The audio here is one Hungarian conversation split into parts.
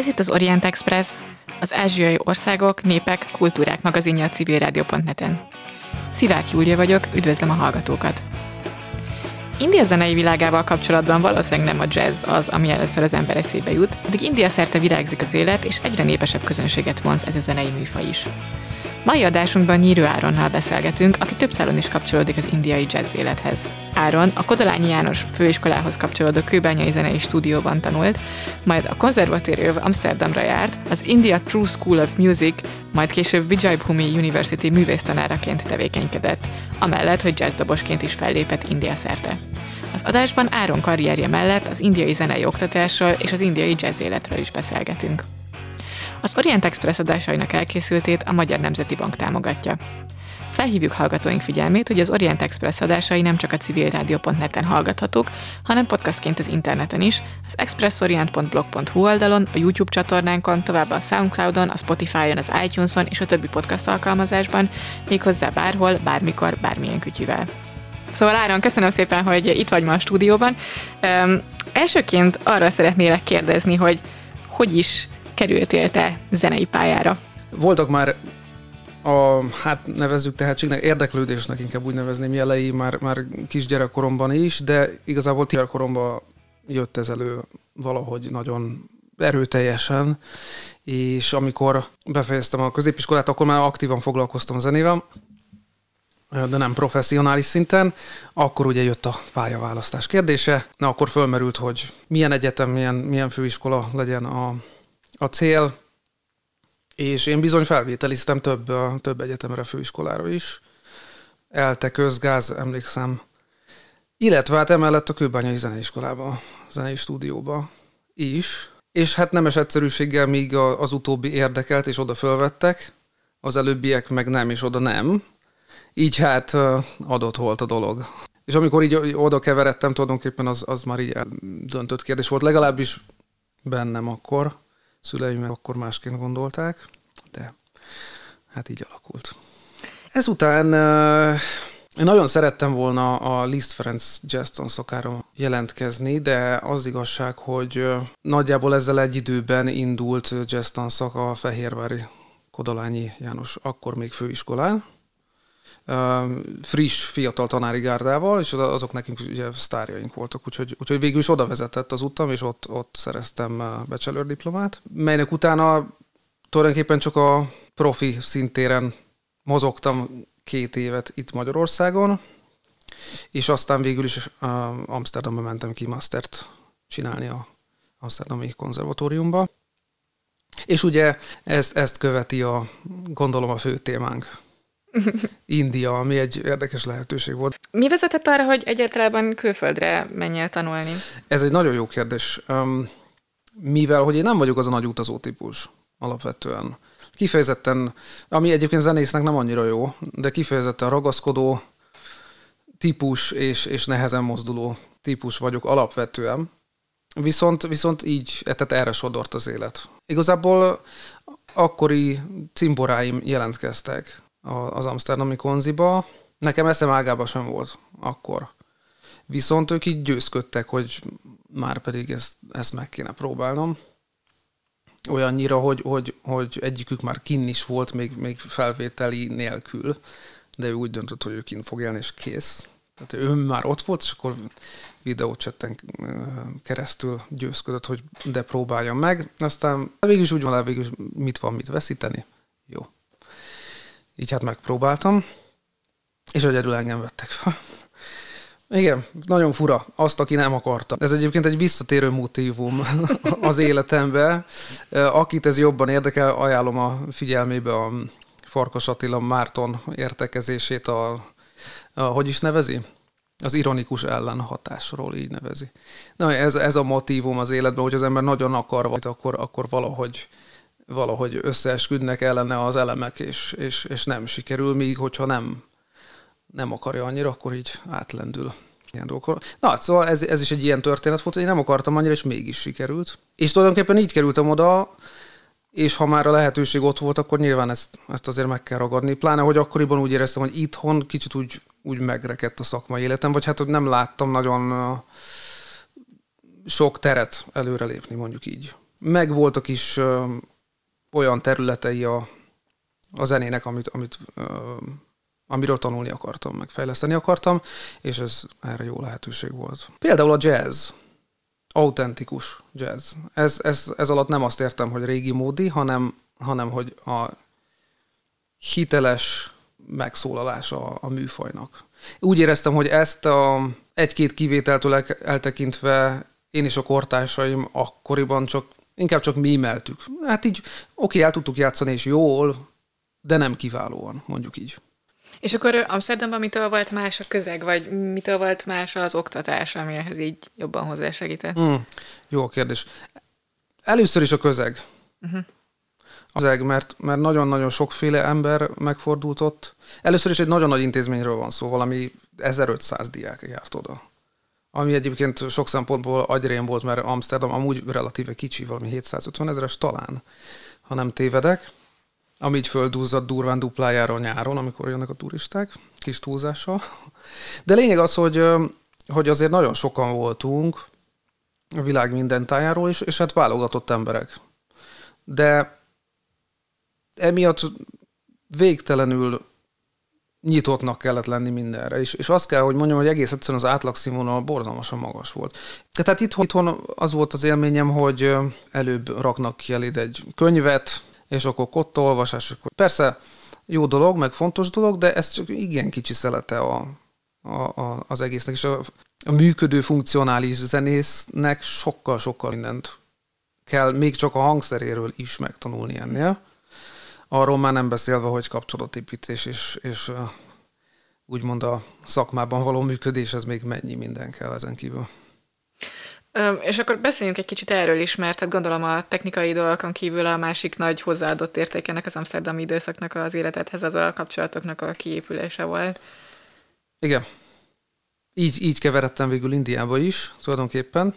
Ez itt az Orient Express, az ázsiai országok, népek, kultúrák magazinja a civilrádió.net-en. Szivák Júlia vagyok, üdvözlöm a hallgatókat! India zenei világával kapcsolatban valószínűleg nem a jazz az, ami először az ember eszébe jut, de India szerte virágzik az élet, és egyre népesebb közönséget vonz ez a zenei műfaj is. Mai adásunkban Nyírő Áronnal beszélgetünk, aki több szálon is kapcsolódik az indiai jazz élethez. Áron a Kodolányi János főiskolához kapcsolódó kőbányai zenei stúdióban tanult, majd a Conservatorium Amsterdamra járt, az India True School of Music, majd később Vijay Bhumi University művésztanáraként tevékenykedett, amellett, hogy jazzdobosként is fellépett India szerte. Az adásban Áron karrierje mellett az indiai zenei oktatásról és az indiai jazz életről is beszélgetünk. Az Orient Express adásainak elkészültét a Magyar Nemzeti Bank támogatja. Felhívjuk hallgatóink figyelmét, hogy az Orient Express adásai nem csak a civilradio.net-en hallgathatók, hanem podcastként az interneten is, az expressorient.blog.hu oldalon, a YouTube csatornánkon, továbbá a Soundcloudon, a Spotify-on, az iTunes-on és a többi podcast alkalmazásban, méghozzá bárhol, bármikor, bármilyen kütyüvel. Szóval Áron, köszönöm szépen, hogy itt vagy ma a stúdióban. Um, elsőként arra szeretnélek kérdezni, hogy hogy is kerültél te zenei pályára? Voltak már a, hát nevezzük tehetségnek, érdeklődésnek inkább úgy nevezném jelei már, már kisgyerekkoromban is, de igazából koromban jött ez elő valahogy nagyon erőteljesen, és amikor befejeztem a középiskolát, akkor már aktívan foglalkoztam zenével, de nem professzionális szinten, akkor ugye jött a pályaválasztás kérdése. Na akkor fölmerült, hogy milyen egyetem, milyen, milyen főiskola legyen a, a cél, és én bizony felvételiztem több, több egyetemre, főiskolára is. Elte közgáz, emlékszem. Illetve hát emellett a Kőbányai Zeneiskolába, zenei stúdióba is. És hát nemes egyszerűséggel még az utóbbi érdekelt, és oda fölvettek, az előbbiek meg nem, és oda nem. Így hát adott volt a dolog. És amikor így oda keveredtem, tulajdonképpen az, az már így döntött kérdés volt, legalábbis bennem akkor szüleim akkor másként gondolták, de hát így alakult. Ezután én nagyon szerettem volna a Liszt Ferenc jazz szokára jelentkezni, de az igazság, hogy nagyjából ezzel egy időben indult jazz tanszak a Fehérvári Kodolányi János akkor még főiskolán, friss, fiatal tanári gárdával, és azok nekünk ugye sztárjaink voltak, úgyhogy, úgyhogy végül is oda vezetett az utam, és ott, ott szereztem bachelor diplomát, melynek utána tulajdonképpen csak a profi szintéren mozogtam két évet itt Magyarországon, és aztán végül is Amsterdamba mentem ki mastert csinálni a Amsterdami konzervatóriumba. És ugye ezt, ezt követi a, gondolom a fő témánk, India, ami egy érdekes lehetőség volt. Mi vezetett arra, hogy egyáltalán külföldre menjél tanulni? Ez egy nagyon jó kérdés. Mivel, hogy én nem vagyok az a nagy utazó típus alapvetően. Kifejezetten, ami egyébként zenésznek nem annyira jó, de kifejezetten ragaszkodó típus és, és nehezen mozduló típus vagyok alapvetően. Viszont, viszont így, tehát erre sodort az élet. Igazából akkori cimboráim jelentkeztek az Amsterdami konziba. Nekem eszem ágában sem volt akkor. Viszont ők így győzködtek, hogy már pedig ezt, ezt meg kéne próbálnom. Olyannyira, hogy, hogy, hogy egyikük már kin is volt, még, még felvételi nélkül, de ő úgy döntött, hogy ő kin fog élni, és kész. Tehát ő már ott volt, és akkor videócsetten keresztül győzködött, hogy de próbáljam meg. Aztán végül is úgy van, végül is mit van mit veszíteni. Jó, így hát megpróbáltam, és egyedül engem vettek fel. Igen, nagyon fura. Azt, aki nem akarta. Ez egyébként egy visszatérő motívum az életembe. Akit ez jobban érdekel, ajánlom a figyelmébe a Farkas Attila Márton értekezését, a, a hogy is nevezi? Az ironikus ellenhatásról így nevezi. Na, ez, ez a motívum az életben, hogy az ember nagyon akar valamit, akkor, akkor valahogy valahogy összeesküdnek ellene az elemek, és, és, és nem sikerül, míg hogyha nem, nem akarja annyira, akkor így átlendül. Ilyen dolgokról. Na, szóval ez, ez is egy ilyen történet volt, én nem akartam annyira, és mégis sikerült. És tulajdonképpen így kerültem oda, és ha már a lehetőség ott volt, akkor nyilván ezt, ezt azért meg kell ragadni. Pláne, hogy akkoriban úgy éreztem, hogy itthon kicsit úgy, úgy megrekedt a szakmai életem, vagy hát, hogy nem láttam nagyon sok teret előrelépni, mondjuk így. meg voltak is olyan területei a, a zenének, amit, amit amiről tanulni akartam, meg fejleszteni akartam, és ez erre jó lehetőség volt. Például a jazz, autentikus jazz. Ez, ez, ez alatt nem azt értem, hogy régi módi, hanem, hanem hogy a hiteles megszólalása a, a műfajnak. Úgy éreztem, hogy ezt a egy-két kivételtől eltekintve én és a kortársaim akkoriban csak inkább csak mímeltük. Hát így oké, el tudtuk játszani, és jól, de nem kiválóan, mondjuk így. És akkor Amsterdamban mitől volt más a közeg, vagy mitől volt más az oktatás, ami ehhez így jobban hozzásegített? Mm, jó kérdés. Először is a közeg. Uh-huh. Az eg, mert, mert nagyon-nagyon sokféle ember megfordult ott. Először is egy nagyon nagy intézményről van szó, valami 1500 diák járt oda. Ami egyébként sok szempontból agyrém volt, mert Amsterdam amúgy relatíve kicsi, valami 750 ezeres talán, ha nem tévedek ami így földúzzadt durván duplájára nyáron, amikor jönnek a turisták, kis túlzással. De lényeg az, hogy, hogy azért nagyon sokan voltunk a világ minden tájáról is, és hát válogatott emberek. De emiatt végtelenül nyitottnak kellett lenni mindenre. És, és azt kell, hogy mondjam, hogy egész egyszerűen az átlagszínvonal borzalmasan magas volt. Tehát itthon, itthon az volt az élményem, hogy előbb raknak ki eléd egy könyvet, és akkor kotta olvasás. Persze jó dolog, meg fontos dolog, de ez csak igen kicsi szelete a, a, a, az egésznek. És a, a működő, funkcionális zenésznek sokkal-sokkal mindent kell, még csak a hangszeréről is megtanulni ennél. Arról már nem beszélve, hogy kapcsolatépítés és, és úgymond a szakmában való működés, ez még mennyi minden kell ezen kívül. És akkor beszéljünk egy kicsit erről is, mert hát gondolom a technikai dolgokon kívül a másik nagy hozzáadott értékenek az amsterdami időszaknak az életedhez az a kapcsolatoknak a kiépülése volt. Igen. Így, így keveredtem végül Indiába is, tulajdonképpen.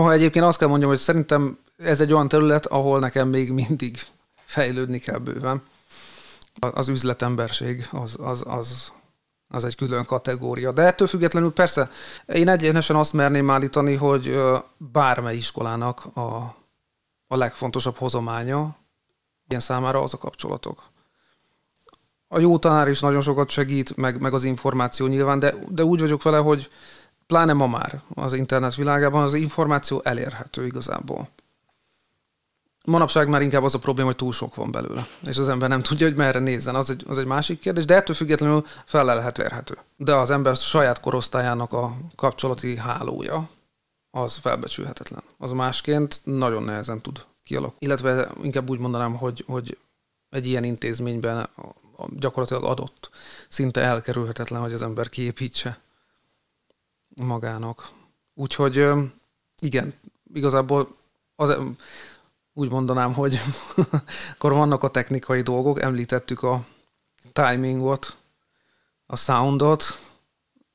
Ha egyébként azt kell mondjam, hogy szerintem ez egy olyan terület, ahol nekem még mindig fejlődni kell bőven. Az üzletemberség az, az, az, az egy külön kategória. De ettől függetlenül persze én egyenesen azt merném állítani, hogy bármely iskolának a, a legfontosabb hozománya ilyen számára az a kapcsolatok. A jó tanár is nagyon sokat segít, meg, meg az információ nyilván, de, de úgy vagyok vele, hogy pláne ma már az internet világában az információ elérhető igazából. Manapság már inkább az a probléma, hogy túl sok van belőle, és az ember nem tudja, hogy merre nézzen. Az egy, az egy másik kérdés, de ettől függetlenül fel lehet verhető. De az ember saját korosztályának a kapcsolati hálója az felbecsülhetetlen. Az másként nagyon nehezen tud kialakulni. Illetve inkább úgy mondanám, hogy, hogy egy ilyen intézményben gyakorlatilag adott, szinte elkerülhetetlen, hogy az ember kiépítse magának. Úgyhogy igen, igazából az, úgy mondanám, hogy akkor vannak a technikai dolgok, említettük a timingot, a soundot,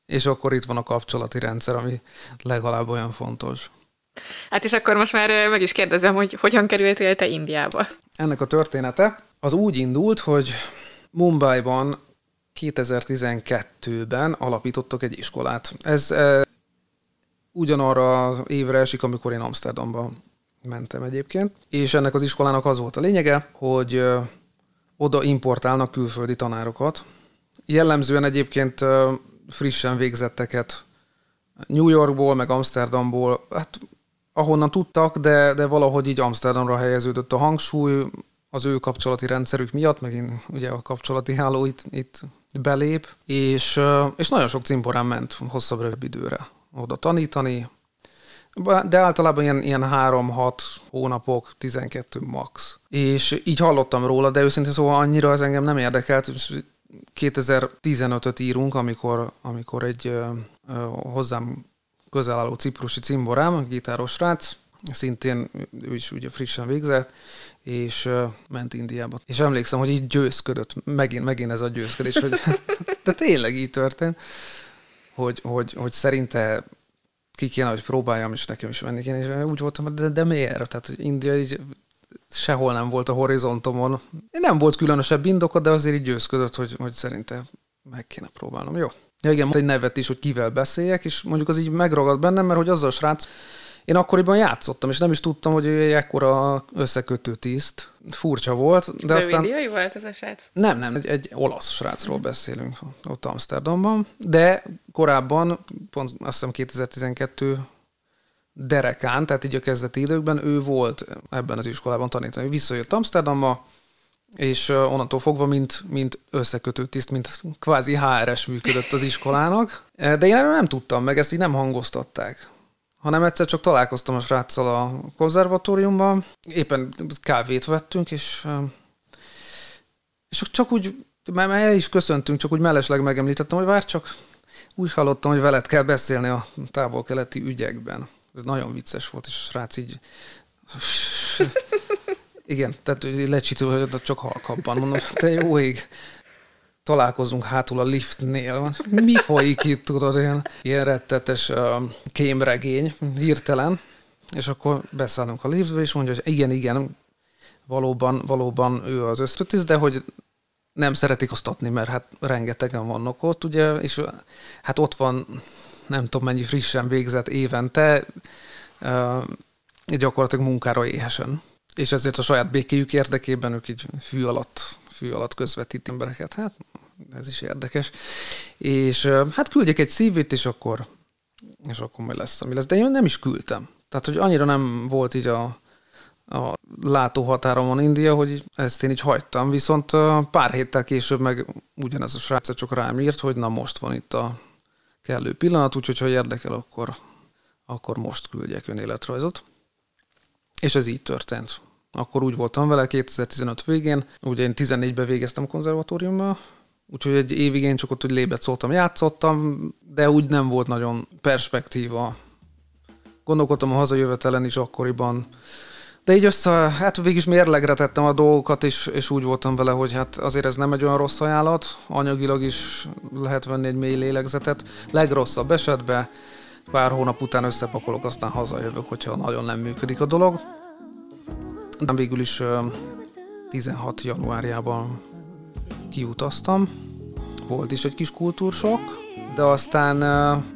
és akkor itt van a kapcsolati rendszer, ami legalább olyan fontos. Hát és akkor most már meg is kérdezem, hogy hogyan kerültél te Indiába? Ennek a története az úgy indult, hogy Mumbai-ban 2012-ben alapítottak egy iskolát. Ez e, ugyanarra évre esik, amikor én Amsterdamban mentem egyébként, és ennek az iskolának az volt a lényege, hogy oda importálnak külföldi tanárokat. Jellemzően egyébként frissen végzetteket. New Yorkból, meg Amsterdamból, hát ahonnan tudtak, de, de valahogy így Amsterdamra helyeződött a hangsúly, az ő kapcsolati rendszerük miatt, megint ugye a kapcsolati háló itt, itt belép, és, és nagyon sok cimborán ment hosszabb rövid időre oda tanítani, de általában ilyen, ilyen 3-6 hónapok, 12 max. És így hallottam róla, de őszintén szóval annyira az engem nem érdekelt. 2015-öt írunk, amikor, amikor egy ö, ö, hozzám közel álló ciprusi cimborám, gitáros srác, szintén ő is ugye frissen végzett, és ö, ment Indiába. És emlékszem, hogy így győzködött, megint, megint ez a győzködés, hogy de tényleg így történt, hogy, hogy, hogy szerinte ki kéne, hogy próbáljam, és nekem is menni kéne, és úgy voltam, de, de miért? Tehát India így sehol nem volt a horizontomon. Nem volt különösebb indoka, de azért így győzködött, hogy, hogy szerinte meg kéne próbálnom. Jó. Ja, igen, egy nevet is, hogy kivel beszéljek, és mondjuk az így megragad bennem, mert hogy azzal a srác Én akkoriban játszottam, és nem is tudtam, hogy egy ekkora összekötő tiszt. Furcsa volt. De, De aztán... ő indiai volt ez a srác? Nem, nem, egy, egy olasz srácról beszélünk ott Amsterdamban, de korábban, pont azt hiszem 2012 derekán, tehát így a kezdeti időkben ő volt ebben az iskolában tanítani. Visszajött Amsterdamba, és onnantól fogva, mint, mint összekötő tiszt, mint kvázi HRS működött az iskolának. De én erről nem tudtam meg, ezt így nem hangoztatták. Hanem egyszer csak találkoztam a sráccal a konzervatóriumban, éppen kávét vettünk, és, és csak úgy, mert el is köszöntünk, csak úgy mellesleg megemlítettem, hogy vár csak úgy hallottam, hogy veled kell beszélni a távol-keleti ügyekben. Ez nagyon vicces volt, és a srác így igen, tehát lecsitül, hogy csak halkabban. Mondom, te jó ég, találkozunk hátul a liftnél. Mi folyik itt, tudod, ilyen, ilyen rettetes uh, kémregény, hirtelen. És akkor beszállunk a liftbe, és mondja, hogy igen, igen, valóban, valóban ő az ösztötíz, de hogy nem szeretik osztatni, mert hát rengetegen vannak ott, ugye, és hát ott van nem tudom mennyi frissen végzett évente, uh, gyakorlatilag munkára éhesen és ezért a saját békéjük érdekében ők így fű alatt, fű alatt közvetít embereket. Hát ez is érdekes. És hát küldjek egy szívét, és akkor, és akkor majd lesz, ami lesz. De én nem is küldtem. Tehát, hogy annyira nem volt így a, a látóhatáromon India, hogy ezt én így hagytam. Viszont pár héttel később meg ugyanez a srác csak rám írt, hogy na most van itt a kellő pillanat, úgyhogy ha érdekel, akkor, akkor most küldjek önéletrajzot. És ez így történt. Akkor úgy voltam vele 2015 végén, ugye én 14-ben végeztem a konzervatóriumban, úgyhogy egy évig én csak ott, hogy lébet szóltam, játszottam, de úgy nem volt nagyon perspektíva. Gondolkodtam a hazajövetelen is akkoriban, de így össze, hát végig mérlegre tettem a dolgokat, és, és úgy voltam vele, hogy hát azért ez nem egy olyan rossz ajánlat, anyagilag is lehet venni egy mély lélegzetet. Legrosszabb esetben pár hónap után összepakolok, aztán hazajövök, hogyha nagyon nem működik a dolog. De végül is 16 januárjában kiutaztam. Volt is egy kis kultúrsok, de aztán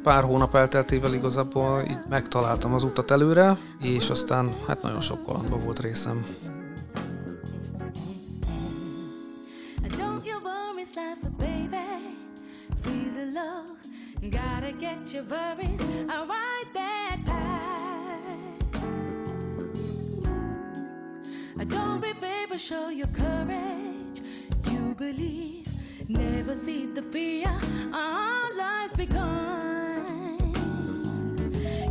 pár hónap elteltével igazából így megtaláltam az utat előre, és aztán hát nagyon sok kalandban volt részem. Don't be afraid, but show your courage. You believe, never see the fear. Our lives begun.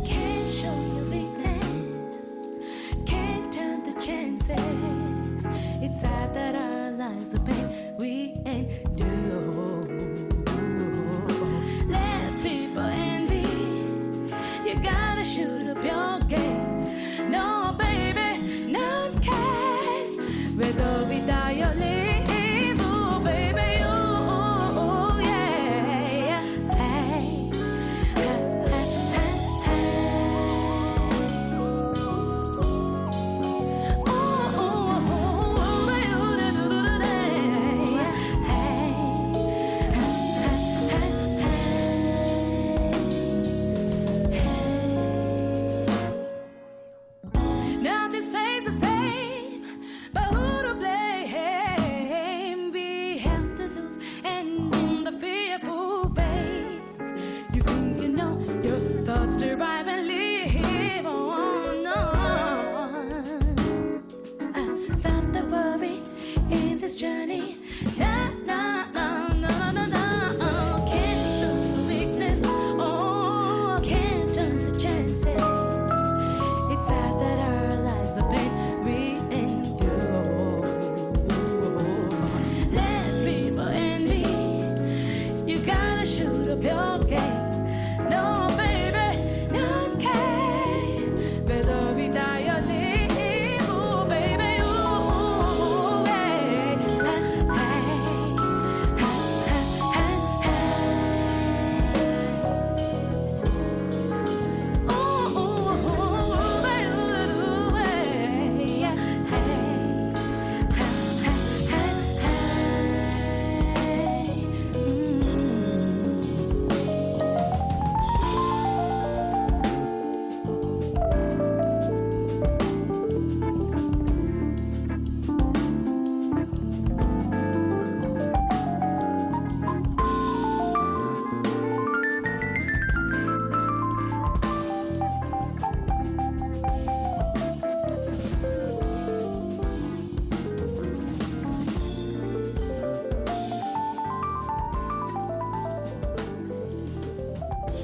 Can't show your weakness, can't turn the chances. It's sad that our lives are pain we endure. Let people envy. You gotta shoot up your games.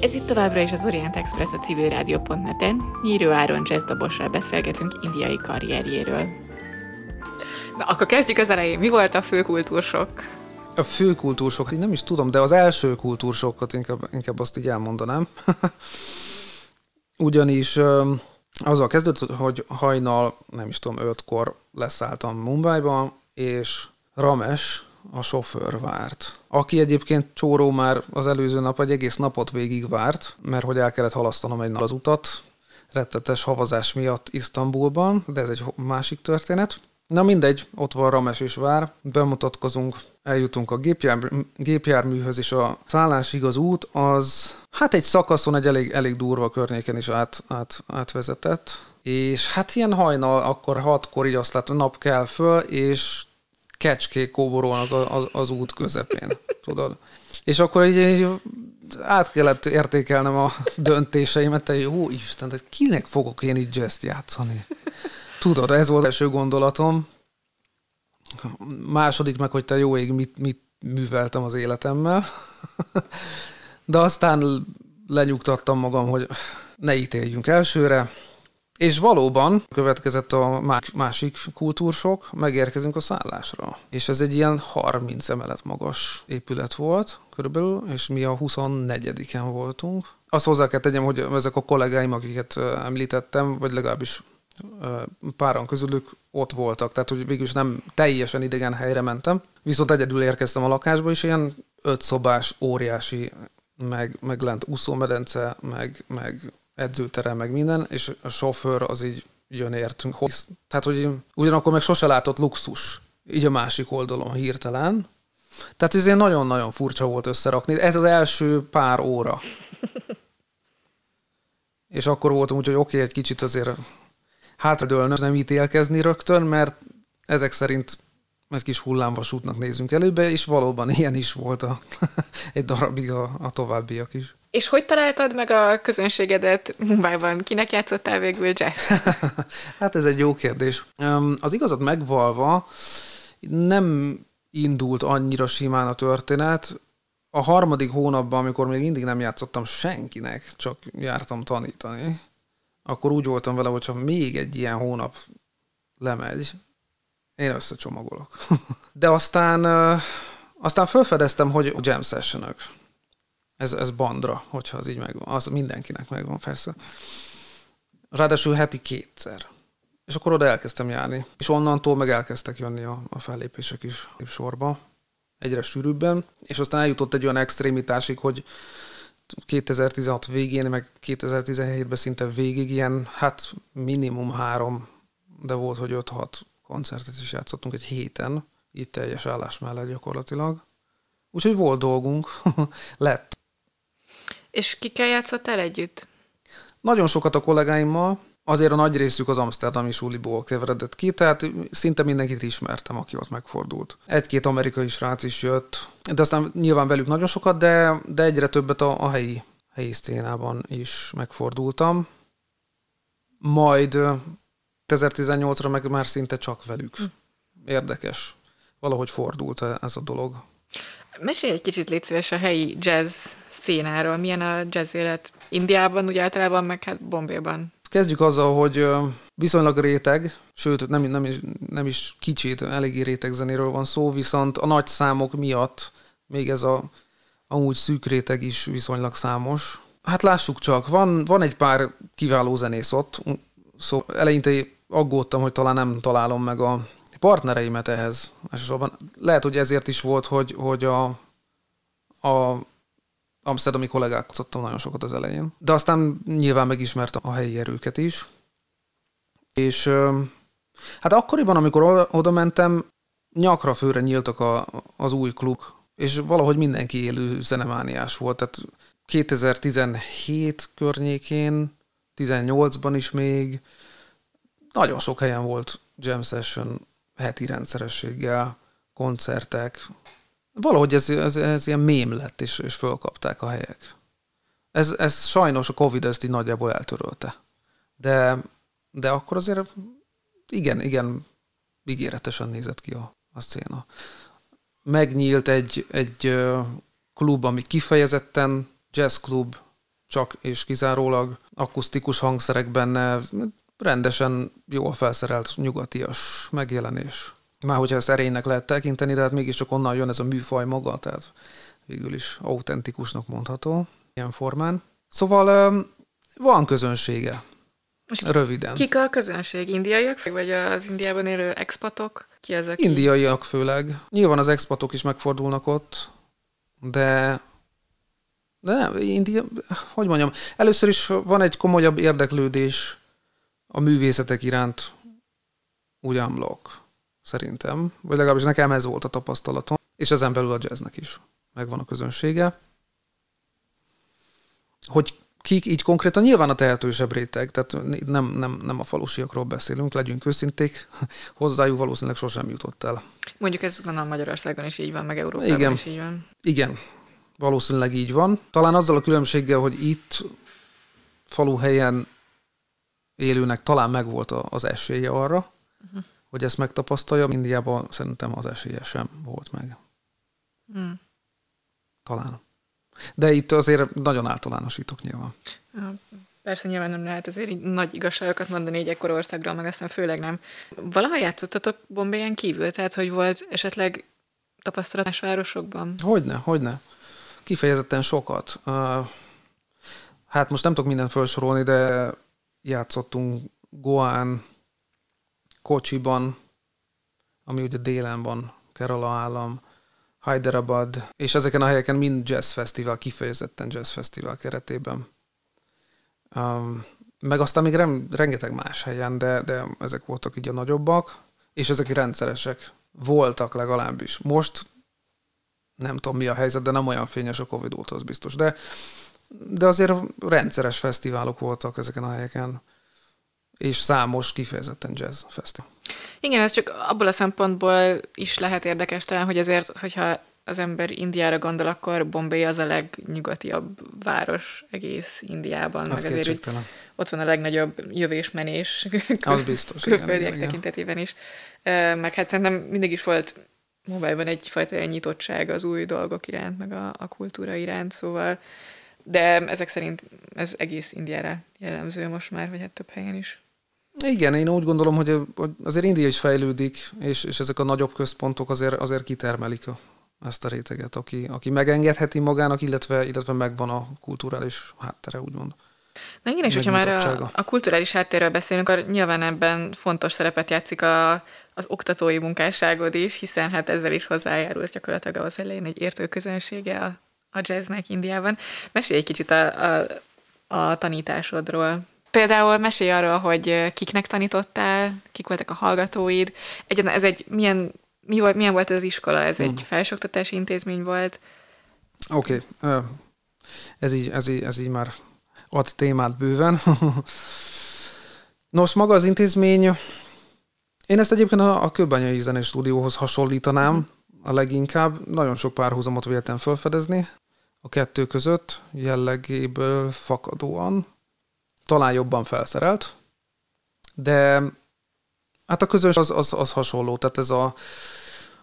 Ez itt továbbra is az Orient Express a civilrádió.net-en. Nyírő Áron jazzdobossal beszélgetünk indiai karrierjéről. Na, akkor kezdjük az elején. Mi volt a fő kultúrsok? A fő kultúrsok, nem is tudom, de az első kultúrsokat inkább, inkább azt így elmondanám. Ugyanis azzal kezdődött, hogy hajnal, nem is tudom, ötkor leszálltam Mumbai-ba, és Rames, a sofőr várt. Aki egyébként Csóró már az előző nap egy egész napot végig várt, mert hogy el kellett halasztanom egy nap az utat, rettetes havazás miatt Isztambulban, de ez egy másik történet. Na mindegy, ott van Rames is vár, bemutatkozunk, eljutunk a gépjár, gépjárműhöz, és a szállásig az út az, hát egy szakaszon, egy elég, elég durva környéken is át, át, átvezetett, és hát ilyen hajnal, akkor hatkor így azt látom, nap kell föl, és kecskék kóborolnak az, az út közepén, tudod. És akkor így, így át kellett értékelnem a döntéseimet, hogy jó Isten, tehát kinek fogok én így jazz játszani? Tudod, ez volt az első gondolatom. Második meg, hogy te jó ég, mit, mit műveltem az életemmel. De aztán lenyugtattam magam, hogy ne ítéljünk elsőre, és valóban következett a másik kultúrsok, megérkezünk a szállásra. És ez egy ilyen 30 emelet magas épület volt körülbelül, és mi a 24-en voltunk. Azt hozzá kell tegyem, hogy ezek a kollégáim, akiket említettem, vagy legalábbis páran közülük ott voltak, tehát hogy végülis nem teljesen idegen helyre mentem, viszont egyedül érkeztem a lakásba, és ilyen öt szobás, óriási, meg, meg lent úszómedence, meg, meg edzőterem, meg minden, és a sofőr az így jön értünk. Tehát, hogy ugyanakkor meg sose látott luxus, így a másik oldalon hirtelen. Tehát ez nagyon-nagyon furcsa volt összerakni. Ez az első pár óra. és akkor voltam úgy, hogy oké, okay, egy kicsit azért hátradőlnöm, nem ítélkezni rögtön, mert ezek szerint egy kis hullámvasútnak nézünk előbe, és valóban ilyen is volt a, egy darabig a, a továbbiak is. És hogy találtad meg a közönségedet Mumbai-ban? Kinek játszottál végül jazz? hát ez egy jó kérdés. Az igazat megvalva nem indult annyira simán a történet. A harmadik hónapban, amikor még mindig nem játszottam senkinek, csak jártam tanítani, akkor úgy voltam vele, hogyha még egy ilyen hónap lemegy, én összecsomagolok. De aztán, aztán felfedeztem, hogy jam sessionök ez, ez bandra, hogyha az így megvan. Az mindenkinek megvan, persze. Ráadásul heti kétszer. És akkor oda elkezdtem járni. És onnantól meg elkezdtek jönni a, a fellépések is sorba, egyre sűrűbben. És aztán eljutott egy olyan extrémitásig, hogy 2016 végén, meg 2017-ben szinte végig ilyen, hát minimum három, de volt, hogy 5-6 koncertet is játszottunk egy héten, itt teljes állás mellett gyakorlatilag. Úgyhogy volt dolgunk, lett. És kikkel játszottál együtt? Nagyon sokat a kollégáimmal, azért a nagy részük az Amsterdami suliból keveredett ki, tehát szinte mindenkit ismertem, aki ott megfordult. Egy-két amerikai srác is jött, de aztán nyilván velük nagyon sokat, de, de egyre többet a, a helyi, helyi szcénában is megfordultam. Majd 2018-ra meg már szinte csak velük. Hm. Érdekes. Valahogy fordult ez a dolog. Mesélj egy kicsit, légy szíves, a helyi jazz szénáról. Milyen a jazz élet Indiában, úgy általában, meg hát Bombéban? Kezdjük azzal, hogy viszonylag réteg, sőt nem, nem, is, nem is kicsit, eléggé réteg zenéről van szó, viszont a nagy számok miatt még ez a amúgy szűk réteg is viszonylag számos. Hát lássuk csak, van, van egy pár kiváló zenész ott, szóval eleinte aggódtam, hogy talán nem találom meg a partnereimet ehhez. Elsősorban lehet, hogy ezért is volt, hogy, hogy a, a amsterdami kollégák szoktam nagyon sokat az elején. De aztán nyilván megismertem a helyi erőket is. És hát akkoriban, amikor oda mentem, nyakra főre nyíltak a, az új klub, és valahogy mindenki élő zenemániás volt. Tehát 2017 környékén, 18-ban is még nagyon sok helyen volt jam session heti rendszerességgel, koncertek. Valahogy ez, ez, ez ilyen mém lett, és, és fölkapták a helyek. Ez, ez sajnos a Covid ezt így nagyjából eltörölte. De, de akkor azért igen, igen, ígéretesen nézett ki a, a széna. Megnyílt egy, egy klub, ami kifejezetten jazzklub, csak és kizárólag akusztikus hangszerek benne, rendesen jól felszerelt nyugatias megjelenés. Már hogyha ezt erénynek lehet tekinteni, de hát mégiscsak onnan jön ez a műfaj maga, tehát végül is autentikusnak mondható ilyen formán. Szóval van közönsége. Most Röviden. Kik a közönség? Indiaiak? Vagy az Indiában élő expatok? Ki aki... Indiaiak főleg. Nyilván az expatok is megfordulnak ott, de de nem, India, hogy mondjam, először is van egy komolyabb érdeklődés a művészetek iránt úgy amlok, szerintem. Vagy legalábbis nekem ez volt a tapasztalatom. És ezen belül a jazznek is megvan a közönsége. Hogy kik így konkrétan nyilván a tehetősebb réteg, tehát nem, nem, nem a falusiakról beszélünk, legyünk őszinték, hozzájuk valószínűleg sosem jutott el. Mondjuk ez a Magyarországon is így van, meg Európában Igen. is így van. Igen, valószínűleg így van. Talán azzal a különbséggel, hogy itt faluhelyen élőnek talán megvolt az esélye arra, uh-huh. hogy ezt megtapasztalja. Indiában szerintem az esélye sem volt meg. Uh-huh. Talán. De itt azért nagyon általánosítok nyilván. Persze nyilván nem lehet azért így nagy igazságokat mondani egy ekkor országról, meg aztán főleg nem. Valaha játszottatok Bombayen kívül? Tehát, hogy volt esetleg tapasztalatás városokban? Hogyne, hogyne. Kifejezetten sokat. Hát most nem tudok mindent felsorolni, de játszottunk Goán, Kocsiban, ami ugye délen van, Kerala állam, Hyderabad, és ezeken a helyeken mind jazz fesztivál, kifejezetten jazz fesztivál keretében. Um, meg aztán még rem, rengeteg más helyen, de, de ezek voltak így a nagyobbak, és ezek rendszeresek voltak legalábbis. Most nem tudom mi a helyzet, de nem olyan fényes a Covid óta, az biztos. De, de azért rendszeres fesztiválok voltak ezeken a helyeken, és számos kifejezetten jazz fesztivál. Igen, ez csak abból a szempontból is lehet érdekes talán, hogy azért, hogyha az ember Indiára gondol, akkor Bombay az a legnyugatiabb város egész Indiában. Az meg azért, hogy ott van a legnagyobb jövésmenés az biztos, külföldiek tekintetében is. Meg hát szerintem mindig is volt Mumbai-ban egyfajta nyitottság az új dolgok iránt, meg a, a kultúra iránt, szóval de ezek szerint ez egész Indiára jellemző most már, vagy hát több helyen is. Igen, én úgy gondolom, hogy azért India is fejlődik, és, és ezek a nagyobb központok azért, azért kitermelik a, ezt a réteget, aki, aki megengedheti magának, illetve, illetve megvan a kulturális háttere, úgymond. Na igen, és hogyha már a, a kulturális háttérről beszélünk, akkor nyilván ebben fontos szerepet játszik a, az oktatói munkásságod is, hiszen hát ezzel is hozzájárult gyakorlatilag ahhoz, hogy legyen egy értő közönsége a, a jazznek Indiában. Mesélj egy kicsit a, a, a tanításodról. Például mesélj arról, hogy kiknek tanítottál, kik voltak a hallgatóid, egyáltalán ez egy milyen, mi volt, milyen volt ez az iskola, ez hmm. egy felsőoktatási intézmény volt? Oké, okay. ez, így, ez, így, ez így már ad témát bőven. Nos, maga az intézmény, én ezt egyébként a, a Kőbányai Zenés Stúdióhoz hasonlítanám hmm. a leginkább. Nagyon sok párhuzamot véltem felfedezni a kettő között, jellegéből fakadóan talán jobban felszerelt, de hát a közös az, az, az hasonló, tehát ez a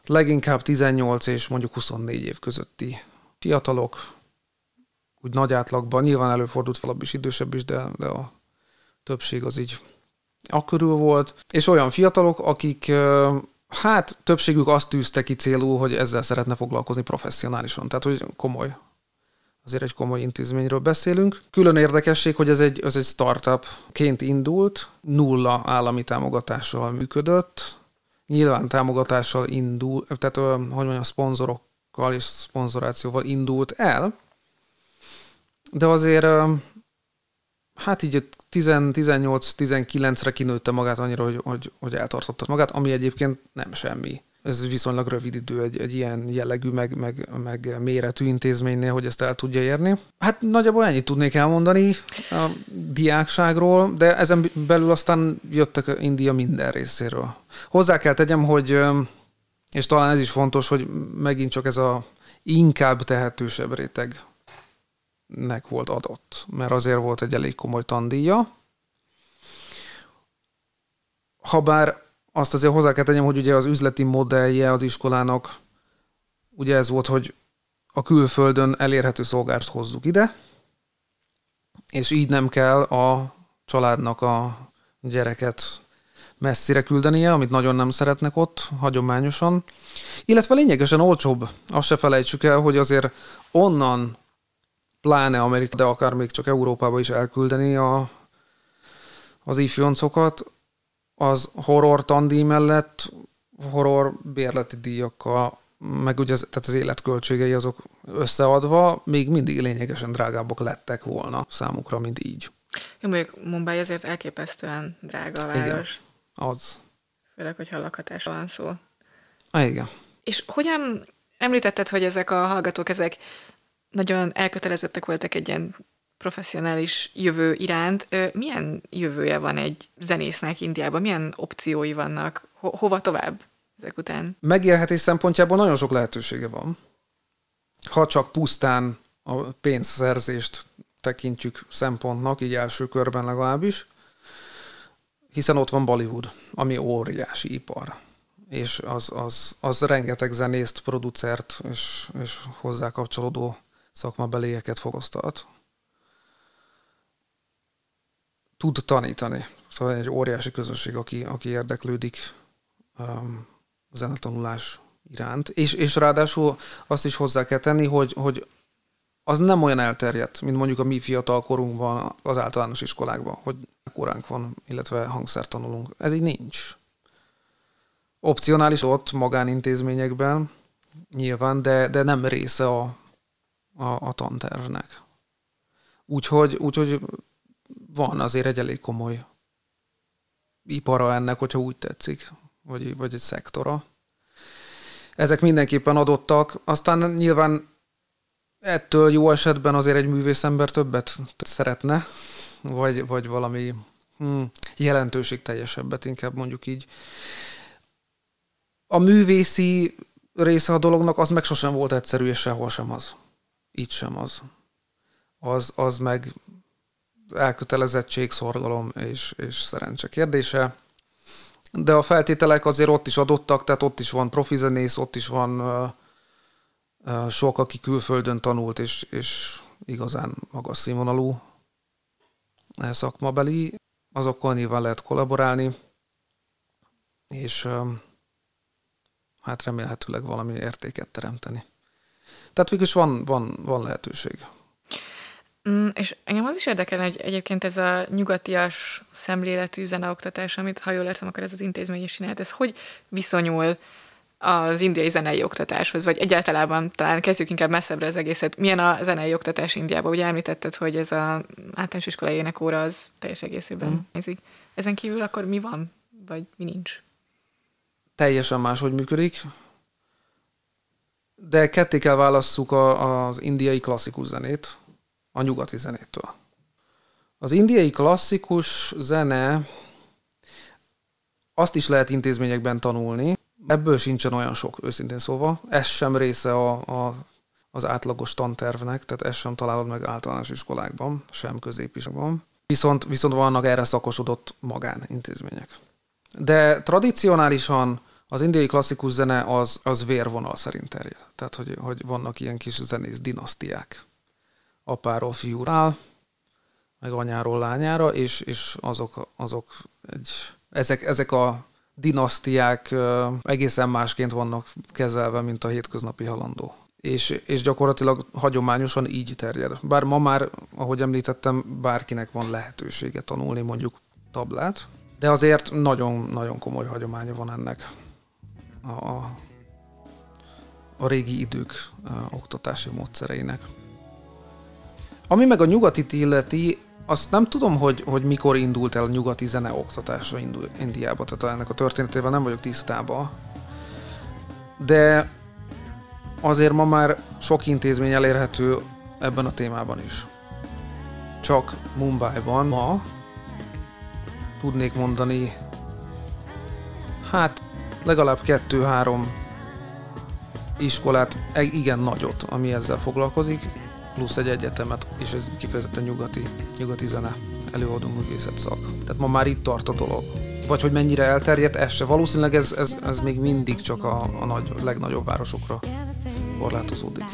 leginkább 18 és mondjuk 24 év közötti fiatalok, úgy nagy átlagban, nyilván előfordult valami is idősebb is, de, de a többség az így akkörül volt, és olyan fiatalok, akik hát többségük azt tűzte ki célul, hogy ezzel szeretne foglalkozni professzionálisan, tehát hogy komoly azért egy komoly intézményről beszélünk. Külön érdekesség, hogy ez egy, ez egy startupként indult, nulla állami támogatással működött, nyilván támogatással indul, tehát hogy mondjam, szponzorokkal és szponzorációval indult el, de azért hát így 18-19-re kinőtte magát annyira, hogy, hogy, hogy eltartotta magát, ami egyébként nem semmi ez viszonylag rövid idő egy, egy ilyen jellegű, meg, meg, meg méretű intézménynél, hogy ezt el tudja érni. Hát nagyjából ennyit tudnék elmondani a diákságról, de ezen belül aztán jöttek India minden részéről. Hozzá kell tegyem, hogy, és talán ez is fontos, hogy megint csak ez a inkább tehetősebb rétegnek volt adott, mert azért volt egy elég komoly tandíja. Habár azt azért hozzá kell tegyem, hogy ugye az üzleti modellje az iskolának ugye ez volt, hogy a külföldön elérhető szolgást hozzuk ide, és így nem kell a családnak a gyereket messzire küldenie, amit nagyon nem szeretnek ott, hagyományosan. Illetve lényegesen olcsóbb. Azt se felejtsük el, hogy azért onnan, pláne Amerika, de akár még csak Európába is elküldeni a, az ifjoncokat, az horror tandíj mellett horror bérleti díjakkal, meg ugye tehát az életköltségei azok összeadva még mindig lényegesen drágábbak lettek volna számukra, mint így. Jó, mondjuk Mumbai azért elképesztően drága a város. Igen, az. Főleg, hogyha lakhatásról van szó. Ah, igen. És hogyan említetted, hogy ezek a hallgatók, ezek nagyon elkötelezettek voltak egy ilyen professzionális jövő iránt. Milyen jövője van egy zenésznek Indiában? Milyen opciói vannak? Ho- hova tovább ezek után? Megélhetés szempontjából nagyon sok lehetősége van. Ha csak pusztán a pénzszerzést tekintjük szempontnak, így első körben legalábbis, hiszen ott van Bollywood, ami óriási ipar, és az, az, az rengeteg zenészt, producert és, és hozzá kapcsolódó szakmabelieket fokoztat. Tud tanítani. Szóval egy óriási közösség, aki, aki érdeklődik um, zenetanulás iránt. És, és ráadásul azt is hozzá kell tenni, hogy, hogy az nem olyan elterjedt, mint mondjuk a mi fiatal korunkban az általános iskolákban, hogy koránk van, illetve hangszer tanulunk. Ez így nincs. Opcionális ott magánintézményekben, nyilván, de, de nem része a, a, a tantervnek. Úgyhogy, úgyhogy van azért egy elég komoly ipara ennek, hogyha úgy tetszik, vagy, vagy egy szektora. Ezek mindenképpen adottak, aztán nyilván ettől jó esetben azért egy művészember többet szeretne, vagy, vagy valami hm, jelentőség teljesebbet, inkább mondjuk így. A művészi része a dolognak az meg sosem volt egyszerű, és sehol sem az. Így sem az. Az, az meg elkötelezettség, szorgalom és, és szerencse kérdése. De a feltételek azért ott is adottak, tehát ott is van profizenész, ott is van uh, sok, aki külföldön tanult, és, és igazán magas színvonalú szakmabeli, azokkal nyilván lehet kollaborálni, és hát remélhetőleg valami értéket teremteni. Tehát végülis van, van, van lehetőség. Mm, és engem az is érdekel, hogy egyébként ez a nyugatias szemléletű zeneoktatás, amit ha jól értem, akkor ez az intézmény is csinált, ez hogy viszonyul az indiai zenei oktatáshoz, vagy egyáltalán talán kezdjük inkább messzebbre az egészet. Milyen a zenei oktatás Indiában? Ugye említetted, hogy ez a általános iskolai énekóra az teljes egészében mm. nézik. Ezen kívül akkor mi van, vagy mi nincs? Teljesen máshogy működik, de ketté kell válasszuk a, az indiai klasszikus zenét a nyugati zenétől. Az indiai klasszikus zene azt is lehet intézményekben tanulni, Ebből sincsen olyan sok, őszintén szóval. Ez sem része a, a, az átlagos tantervnek, tehát ezt sem találod meg általános iskolákban, sem középiskolában. Viszont, viszont vannak erre szakosodott magánintézmények. De tradicionálisan az indiai klasszikus zene az, az vérvonal szerint terjed. Tehát, hogy, hogy vannak ilyen kis zenész dinasztiák. Apáról fiúrál, meg anyáról lányára, és, és azok, azok egy, ezek, ezek a dinasztiák egészen másként vannak kezelve, mint a hétköznapi halandó. És, és gyakorlatilag hagyományosan így terjed. Bár ma már, ahogy említettem, bárkinek van lehetősége tanulni mondjuk tablát, de azért nagyon-nagyon komoly hagyománya van ennek a, a, a régi idők a, oktatási módszereinek. Ami meg a nyugatit illeti, azt nem tudom, hogy, hogy mikor indult el a nyugati zene oktatása Indiába, tehát ennek a történetével nem vagyok tisztában. De azért ma már sok intézmény elérhető ebben a témában is. Csak Mumbai-ban ma tudnék mondani, hát legalább kettő-három iskolát, igen nagyot, ami ezzel foglalkozik, plusz egy egyetemet, és ez kifejezetten nyugati, nyugati zene előadó művészet szak. Tehát ma már itt tart a dolog. Vagy hogy mennyire elterjedt, ez se. Valószínűleg ez, ez, ez még mindig csak a, a nagy, legnagyobb városokra korlátozódik.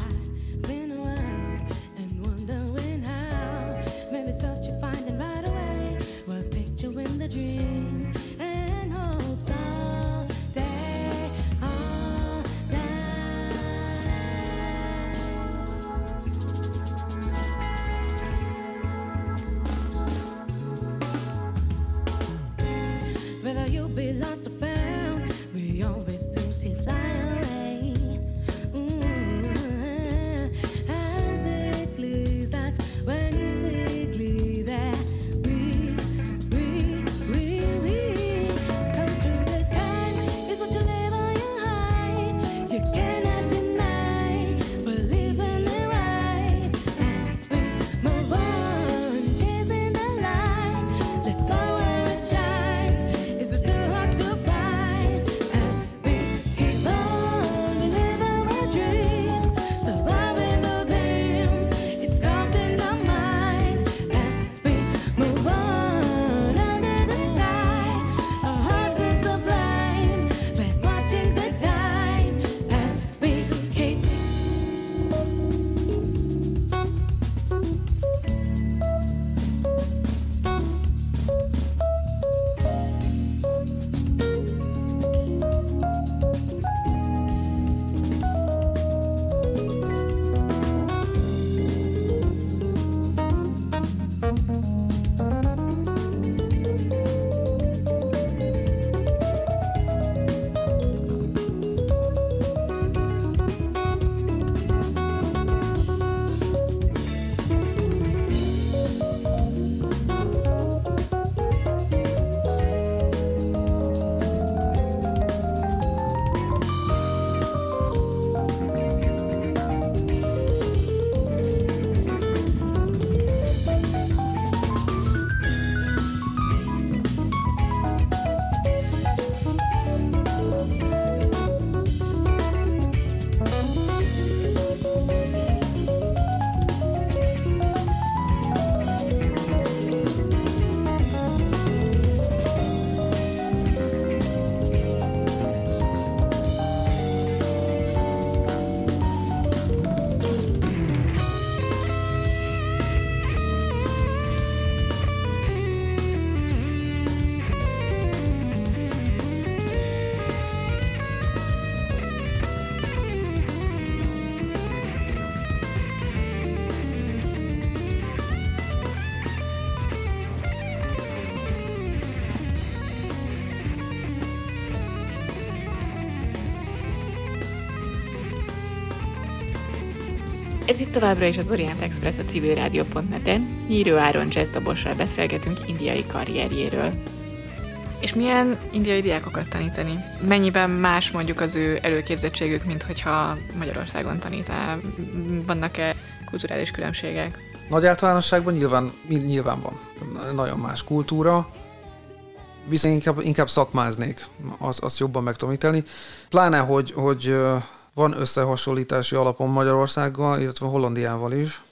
Ez itt továbbra is az Orient Express a civil rádió.net-en. Nyíró Áron dobossal beszélgetünk indiai karrierjéről. És milyen indiai diákokat tanítani? Mennyiben más mondjuk az ő előképzettségük, mint hogyha Magyarországon tanítál? Vannak-e kulturális különbségek? Nagy általánosságban nyilván, nyilván van. Nagyon más kultúra, viszont inkább, inkább szakmáznék, azt az jobban meg tudom ítélni. Pláne, hogy, hogy van összehasonlítási alapon Magyarországgal, illetve Hollandiával is,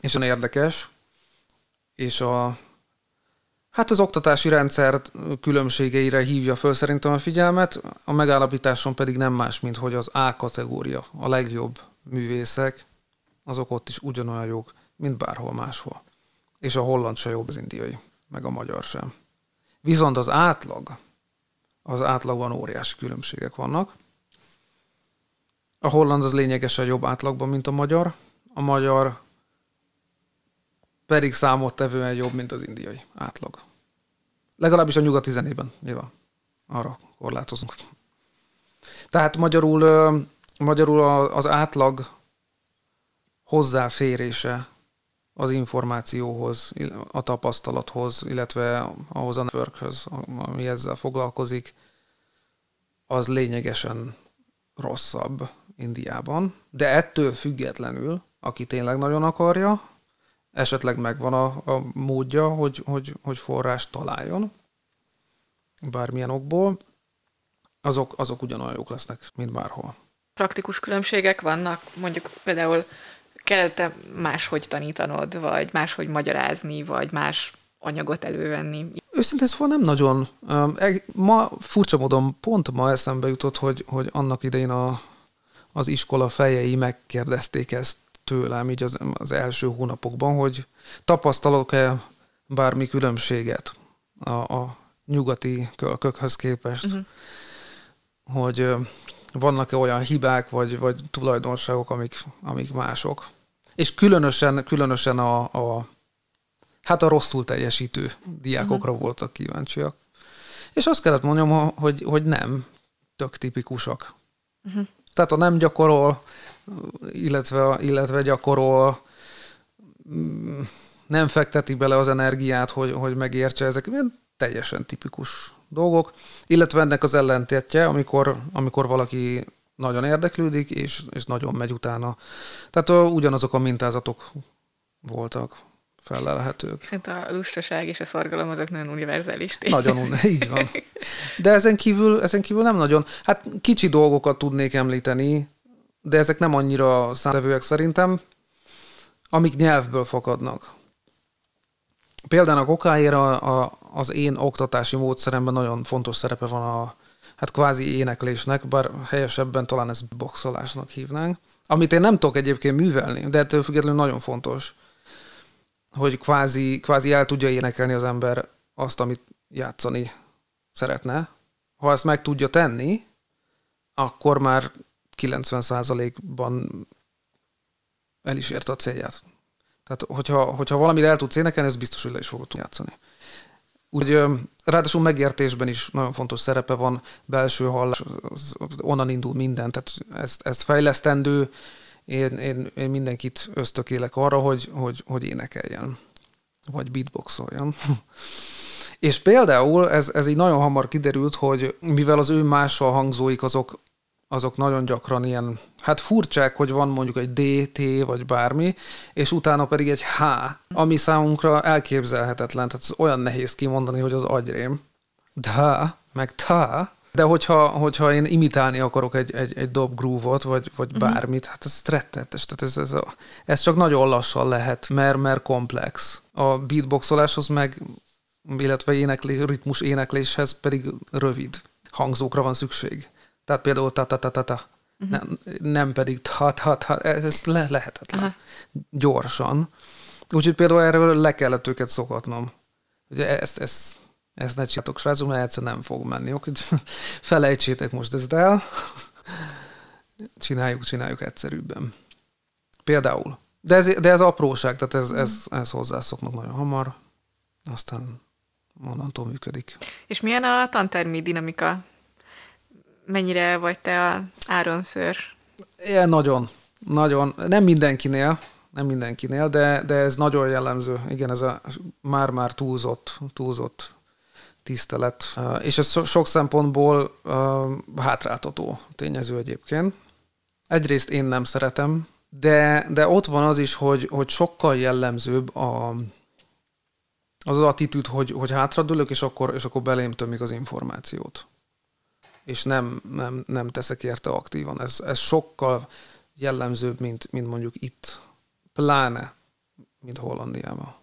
és nagyon érdekes, és a, hát az oktatási rendszer különbségeire hívja föl szerintem a figyelmet, a megállapításon pedig nem más, mint hogy az A kategória, a legjobb művészek, azok ott is ugyanolyan jók, mint bárhol máshol. És a holland se jobb az indiai, meg a magyar sem. Viszont az átlag, az átlagban óriási különbségek vannak, a holland az lényegesen jobb átlagban, mint a magyar. A magyar pedig számottevően jobb, mint az indiai átlag. Legalábbis a nyugati zenében, nyilván. Arra korlátozunk. Tehát magyarul, magyarul az átlag hozzáférése az információhoz, a tapasztalathoz, illetve ahhoz a networkhöz, ami ezzel foglalkozik, az lényegesen rosszabb, Indiában, de ettől függetlenül, aki tényleg nagyon akarja, esetleg megvan a, a módja, hogy, hogy, hogy forrást találjon, bármilyen okból, azok, azok ugyanolyan jók lesznek, mint bárhol. Praktikus különbségek vannak, mondjuk például kell-e máshogy tanítanod, vagy máshogy magyarázni, vagy más anyagot elővenni? Őszintén szóval nem nagyon. Ma furcsa módon pont ma eszembe jutott, hogy, hogy annak idején a, az iskola fejei megkérdezték ezt tőlem így az, az első hónapokban, hogy tapasztalok-e bármi különbséget a, a nyugati kölkökhöz képest, uh-huh. hogy vannak-e olyan hibák vagy, vagy tulajdonságok, amik, amik mások. És különösen, különösen a, a, hát a rosszul teljesítő diákokra uh-huh. voltak kíváncsiak. És azt kellett mondjam, hogy, hogy nem tök tipikusak. Uh-huh. Tehát a nem gyakorol, illetve, illetve gyakorol, nem fekteti bele az energiát, hogy, hogy megértse ezek, teljesen tipikus dolgok, illetve ennek az ellentétje, amikor, amikor valaki nagyon érdeklődik, és, és nagyon megy utána. Tehát ugyanazok a mintázatok voltak felelhetők. Hát a lustaság és a szorgalom azok nagyon univerzális Nagyon, így van. De ezen kívül, ezen kívül nem nagyon. Hát kicsi dolgokat tudnék említeni, de ezek nem annyira számtevőek szerintem, amik nyelvből fakadnak. Például a kokáért a, a, az én oktatási módszeremben nagyon fontos szerepe van a hát kvázi éneklésnek, bár helyesebben talán ez boxolásnak hívnánk, amit én nem tudok egyébként művelni, de ettől függetlenül nagyon fontos, hogy kvázi, kvázi el tudja énekelni az ember azt, amit játszani szeretne. Ha ezt meg tudja tenni, akkor már 90%-ban el is érte a célját. Tehát, hogyha, hogyha valamit el tudsz énekelni, ez biztos, hogy le is fogod játszani. Úgy, ráadásul megértésben is nagyon fontos szerepe van, belső hallás, onnan indul minden, tehát ezt, ezt fejlesztendő, én, én, én mindenkit ösztökélek arra, hogy, hogy, hogy énekeljen, vagy beatboxoljon. És például ez, ez így nagyon hamar kiderült, hogy mivel az ő mással hangzóik azok azok nagyon gyakran ilyen, hát furcsák, hogy van mondjuk egy D, T vagy bármi, és utána pedig egy H, ami számunkra elképzelhetetlen, tehát olyan nehéz kimondani, hogy az agyrém. Da, meg ta, de hogyha, hogyha én imitálni akarok egy, egy, egy dob groove-ot, vagy, vagy uh-huh. bármit, hát ez rettetes. Tehát ez, ez, a, ez csak nagyon lassan lehet, mert, mert komplex. A beatboxoláshoz meg, illetve éneklés, ritmus énekléshez pedig rövid hangzókra van szükség. Tehát például ta-ta-ta-ta-ta. Uh-huh. Nem, nem pedig ta-ta-ta, ez le- lehetetlen. Uh-huh. Gyorsan. Úgyhogy például erről le kellett őket szokatnom. Ugye ezt, ezt, ezt ne csináltok, srácok, mert egyszer nem fog menni. Úgyhogy felejtsétek most ezt el. Csináljuk, csináljuk egyszerűbben. Például. De ez, de ez apróság, tehát ez, ez, ez hozzászoknak nagyon hamar. Aztán onnantól működik. És milyen a tantermi dinamika? mennyire vagy te a áronszőr? Igen, nagyon. Nagyon. Nem mindenkinél, nem mindenkinél, de, de ez nagyon jellemző. Igen, ez a már-már túlzott, túlzott tisztelet. És ez sok szempontból hátráltató tényező egyébként. Egyrészt én nem szeretem, de, de ott van az is, hogy, hogy sokkal jellemzőbb a, az az attitűd, hogy, hogy hátradőlök, és akkor, és akkor belém tömik az információt és nem, nem, nem teszek érte aktívan. Ez, ez sokkal jellemzőbb, mint, mint mondjuk itt. Pláne, mint Hollandiában.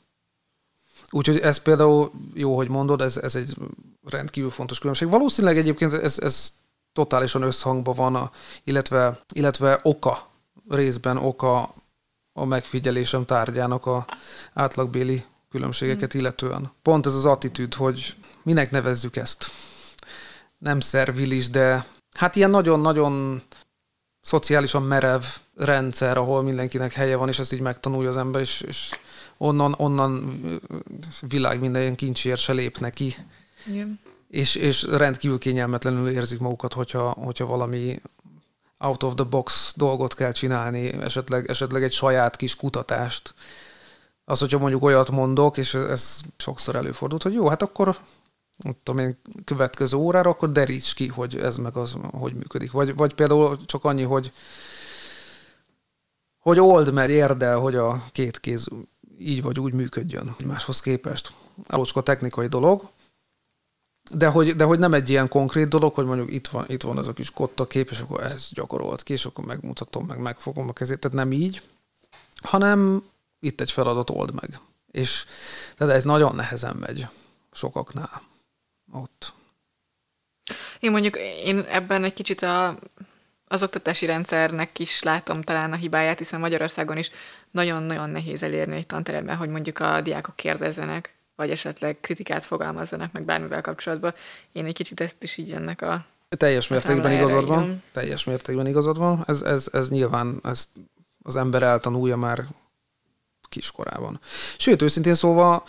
Úgyhogy ez például jó, hogy mondod, ez, ez egy rendkívül fontos különbség. Valószínűleg egyébként ez, ez totálisan összhangban van, a, illetve, illetve oka, részben oka a megfigyelésem tárgyának a átlagbéli különbségeket mm. illetően. Pont ez az attitűd, hogy minek nevezzük ezt nem szervilis, de hát ilyen nagyon-nagyon szociálisan merev rendszer, ahol mindenkinek helye van, és ezt így megtanulja az ember, és, és onnan, onnan világ minden kincsért se lép neki. Igen. És, és rendkívül kényelmetlenül érzik magukat, hogyha, hogyha valami out of the box dolgot kell csinálni, esetleg, esetleg egy saját kis kutatást. Az, hogyha mondjuk olyat mondok, és ez sokszor előfordult, hogy jó, hát akkor tudom én, következő órára, akkor deríts ki, hogy ez meg az hogy működik. Vagy, vagy például csak annyi, hogy hogy old meg, érdel, hogy a két kéz így vagy úgy működjön máshoz képest. Alocska technikai dolog, de hogy, de hogy nem egy ilyen konkrét dolog, hogy mondjuk itt van, itt van ez a kis kotta kép, és akkor ez gyakorolt ki, és akkor megmutatom, meg megfogom a kezét. Tehát nem így, hanem itt egy feladat old meg. És de ez nagyon nehezen megy sokaknál ott. Én mondjuk én ebben egy kicsit a, az oktatási rendszernek is látom talán a hibáját, hiszen Magyarországon is nagyon-nagyon nehéz elérni egy tanteremben, hogy mondjuk a diákok kérdezzenek, vagy esetleg kritikát fogalmazzanak meg bármivel kapcsolatban. Én egy kicsit ezt is így ennek a teljes mértékben igazad van. Teljes mértékben igazad van. Ez, ez, ez nyilván ez az ember eltanulja már kiskorában. Sőt, őszintén szóval,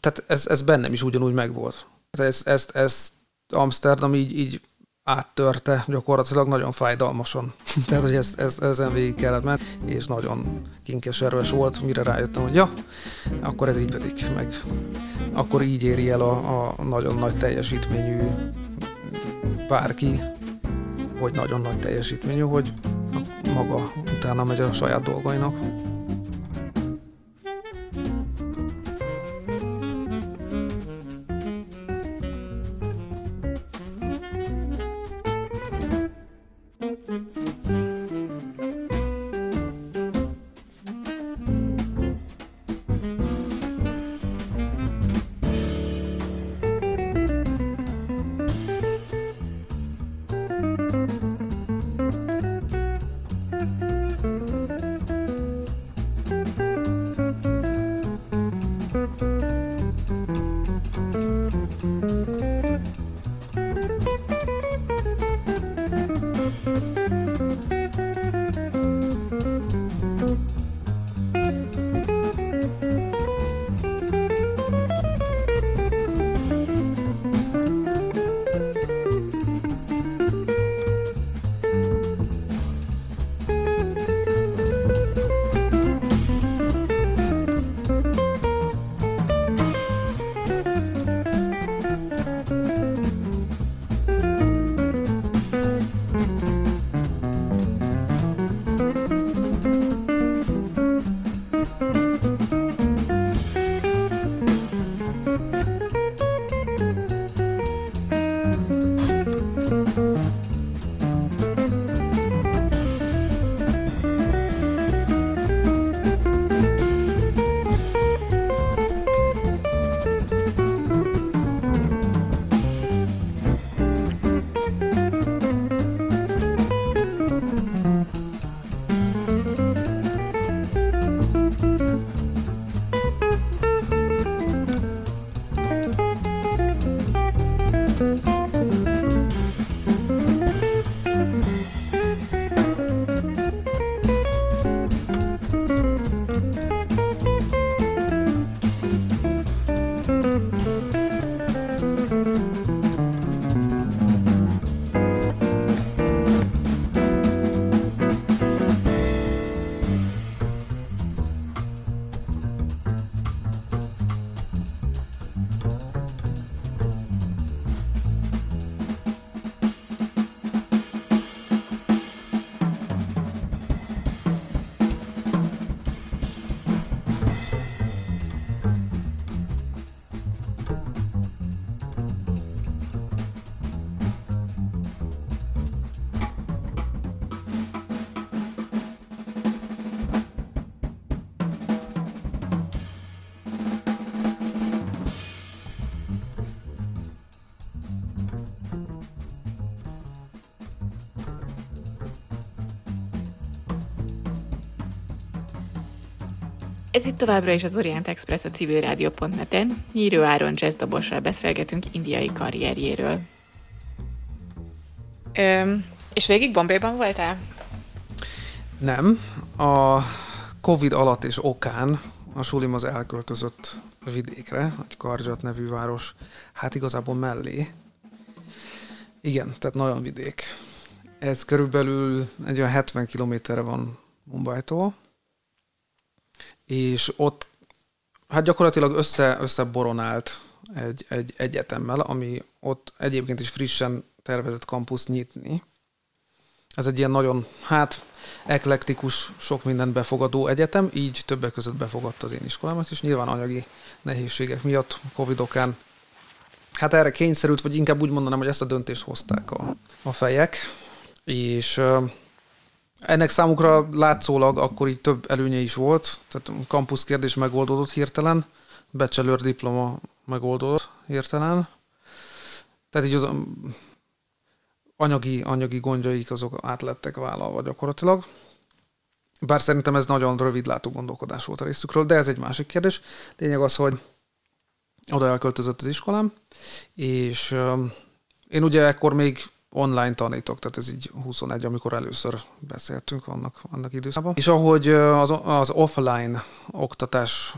tehát ez, ez bennem is ugyanúgy megvolt Ezt, ezt, ezt Amsterdam így, így áttörte gyakorlatilag nagyon fájdalmasan. Tehát, hogy ezt, ezt, ezen végig kellett menni, és nagyon kinkes erős volt, mire rájöttem, hogy ja, akkor ez így vedik meg. Akkor így éri el a, a nagyon nagy teljesítményű bárki, hogy nagyon nagy teljesítményű, hogy maga utána megy a saját dolgainak. Ez itt továbbra is az Orient Express a civilrádió.net-en. Nyíró Áron jazzdobossal beszélgetünk indiai karrierjéről. Öm, és végig Bombayban voltál? Nem. A Covid alatt és okán a sulim az elköltözött vidékre, egy Karjat nevű város, hát igazából mellé. Igen, tehát nagyon vidék. Ez körülbelül egy olyan 70 kilométerre van Mumbai-tól, és ott hát gyakorlatilag össze, összeboronált egy, egy egyetemmel, ami ott egyébként is frissen tervezett kampuszt nyitni. Ez egy ilyen nagyon, hát eklektikus, sok mindent befogadó egyetem, így többek között befogadta az én iskolámat, és nyilván anyagi nehézségek miatt, Covid-okán hát erre kényszerült, vagy inkább úgy mondanám, hogy ezt a döntést hozták a, a fejek, és ennek számukra látszólag akkor így több előnye is volt, tehát kampusz kérdés megoldódott hirtelen, bachelor diploma megoldódott hirtelen. Tehát így az anyagi, anyagi gondjaik azok átlettek vállalva gyakorlatilag. Bár szerintem ez nagyon rövidlátó gondolkodás volt a részükről, de ez egy másik kérdés. Lényeg az, hogy oda elköltözött az iskolám, és én ugye ekkor még online tanítok, tehát ez így 21, amikor először beszéltünk annak, annak időszakban. És ahogy az, az offline oktatás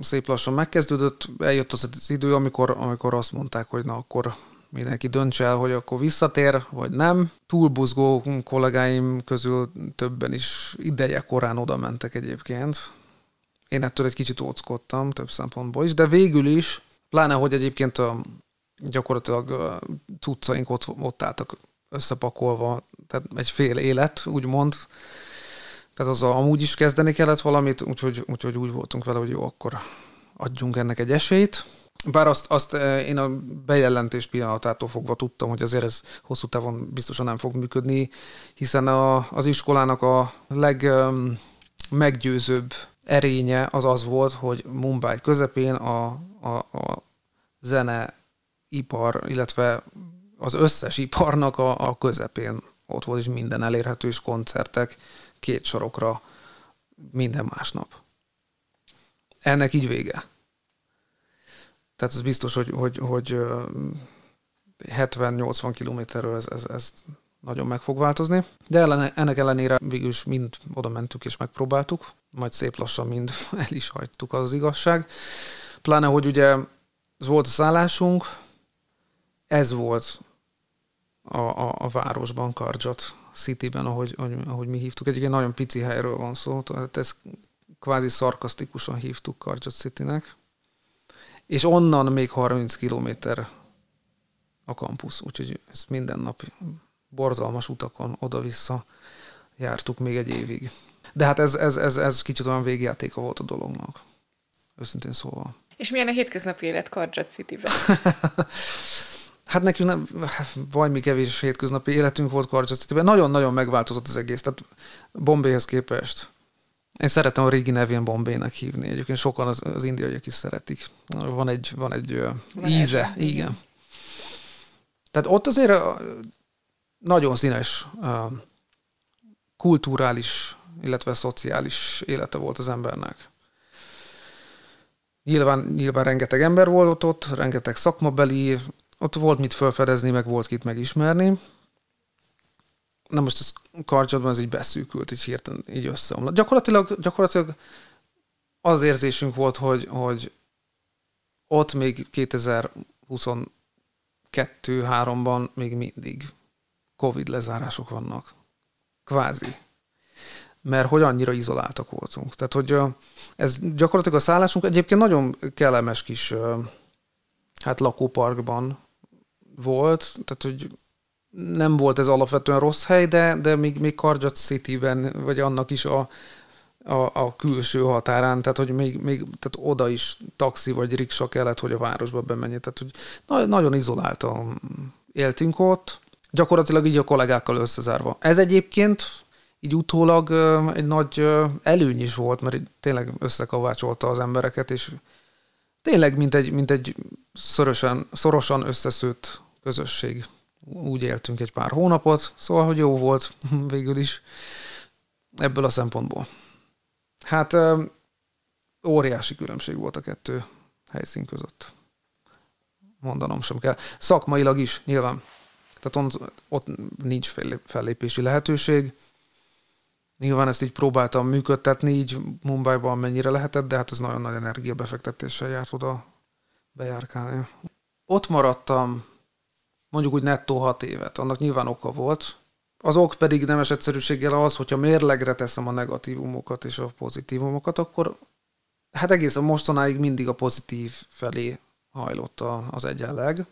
szép lassan megkezdődött, eljött az az idő, amikor, amikor azt mondták, hogy na akkor mindenki dönts el, hogy akkor visszatér, vagy nem. Túlbuzgó kollégáim közül többen is ideje korán oda mentek egyébként. Én ettől egy kicsit óckodtam több szempontból is, de végül is, pláne, hogy egyébként a, gyakorlatilag cuccaink ott, ott álltak összepakolva, tehát egy fél élet, úgymond. Tehát az amúgy is kezdeni kellett valamit, úgyhogy, úgyhogy úgy voltunk vele, hogy jó, akkor adjunk ennek egy esélyt. Bár azt, azt én a bejelentés pillanatától fogva tudtam, hogy azért ez hosszú távon biztosan nem fog működni, hiszen a, az iskolának a legmeggyőzőbb erénye az az volt, hogy Mumbai közepén a, a, a zeneipar, illetve az összes iparnak a, a közepén ott volt is minden elérhető, és koncertek két sorokra minden másnap. Ennek így vége. Tehát az biztos, hogy, hogy, hogy 70-80 kilométerről ez, ez, ez nagyon meg fog változni. De ellen, ennek ellenére végül is mind oda mentük és megpróbáltuk, majd szép lassan mind el is hagytuk, az, az igazság. Pláne, hogy ugye ez volt a szállásunk, ez volt a, a, a városban, Karjat Cityben, ahogy, ahogy, ahogy mi hívtuk. Egy nagyon pici helyről van szó, tehát ezt kvázi szarkasztikusan hívtuk Karjat Citynek és onnan még 30 kilométer a kampusz, úgyhogy ezt minden nap borzalmas utakon oda-vissza jártuk még egy évig. De hát ez, ez, ez, ez kicsit olyan végjátéka volt a dolognak. Őszintén szóval. És milyen a hétköznapi élet Karjat City-ben? hát nekünk nem, vagy mi kevés hétköznapi életünk volt Karjat City-ben. Nagyon-nagyon megváltozott az egész. Tehát Bombéhez képest én szeretem a régi nevén Bombének hívni. Egyébként sokan az, az indiaiak is szeretik. Van egy, van egy van íze, igen. igen. Tehát ott azért nagyon színes kulturális, illetve szociális élete volt az embernek. Nyilván, nyilván rengeteg ember volt ott, rengeteg szakmabeli, ott volt mit felfedezni, meg volt kit megismerni, na most ez karcsodban ez így beszűkült, így hirtelen így összeomlott. Gyakorlatilag, gyakorlatilag az érzésünk volt, hogy, hogy ott még 2022-3-ban még mindig Covid lezárások vannak. Kvázi. Mert hogy annyira izoláltak voltunk. Tehát, hogy ez gyakorlatilag a szállásunk egyébként nagyon kellemes kis hát lakóparkban volt, tehát, hogy nem volt ez alapvetően rossz hely, de, de még, még Karjat City-ben, vagy annak is a, a, a külső határán, tehát hogy még, még tehát oda is taxi vagy riksa kellett, hogy a városba bemenjen. Tehát, hogy na, nagyon izoláltan éltünk ott, gyakorlatilag így a kollégákkal összezárva. Ez egyébként így utólag egy nagy előny is volt, mert tényleg összekavácsolta az embereket, és tényleg mint egy, mint egy szorosan, szorosan összeszőtt közösség úgy éltünk egy pár hónapot, szóval, hogy jó volt végül is ebből a szempontból. Hát óriási különbség volt a kettő helyszín között. Mondanom sem kell. Szakmailag is nyilván. Tehát ott, ott nincs fellépési lehetőség. Nyilván ezt így próbáltam működtetni, így Mumbai-ban mennyire lehetett, de hát ez nagyon nagy energiabefektetéssel járt oda bejárkálni. Ott maradtam mondjuk úgy nettó hat évet. Annak nyilván oka volt. Az ok pedig nemes egyszerűséggel az, hogyha mérlegre teszem a negatívumokat és a pozitívumokat, akkor hát egészen mostanáig mindig a pozitív felé hajlott az egyenleg.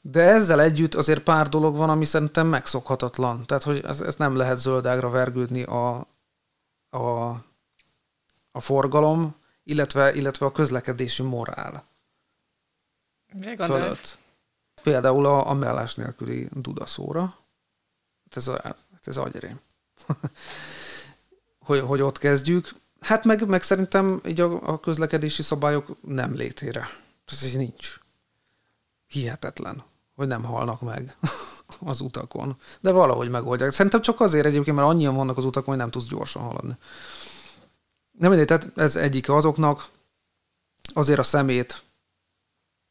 De ezzel együtt azért pár dolog van, ami szerintem megszokhatatlan. Tehát, hogy ez, ez nem lehet zöldágra vergődni a, a, a forgalom, illetve, illetve a közlekedési morál. Fölött. Például a, a mellás nélküli dudaszóra. Hát ez, a, hát ez agyrém. hogy, hogy ott kezdjük. Hát meg, meg szerintem így a, a közlekedési szabályok nem létére. Ez így nincs. Hihetetlen, hogy nem halnak meg az utakon. De valahogy megoldják. Szerintem csak azért egyébként, mert annyian vannak az utakon, hogy nem tudsz gyorsan haladni. Nem mindegy, tehát ez egyik azoknak. Azért a szemét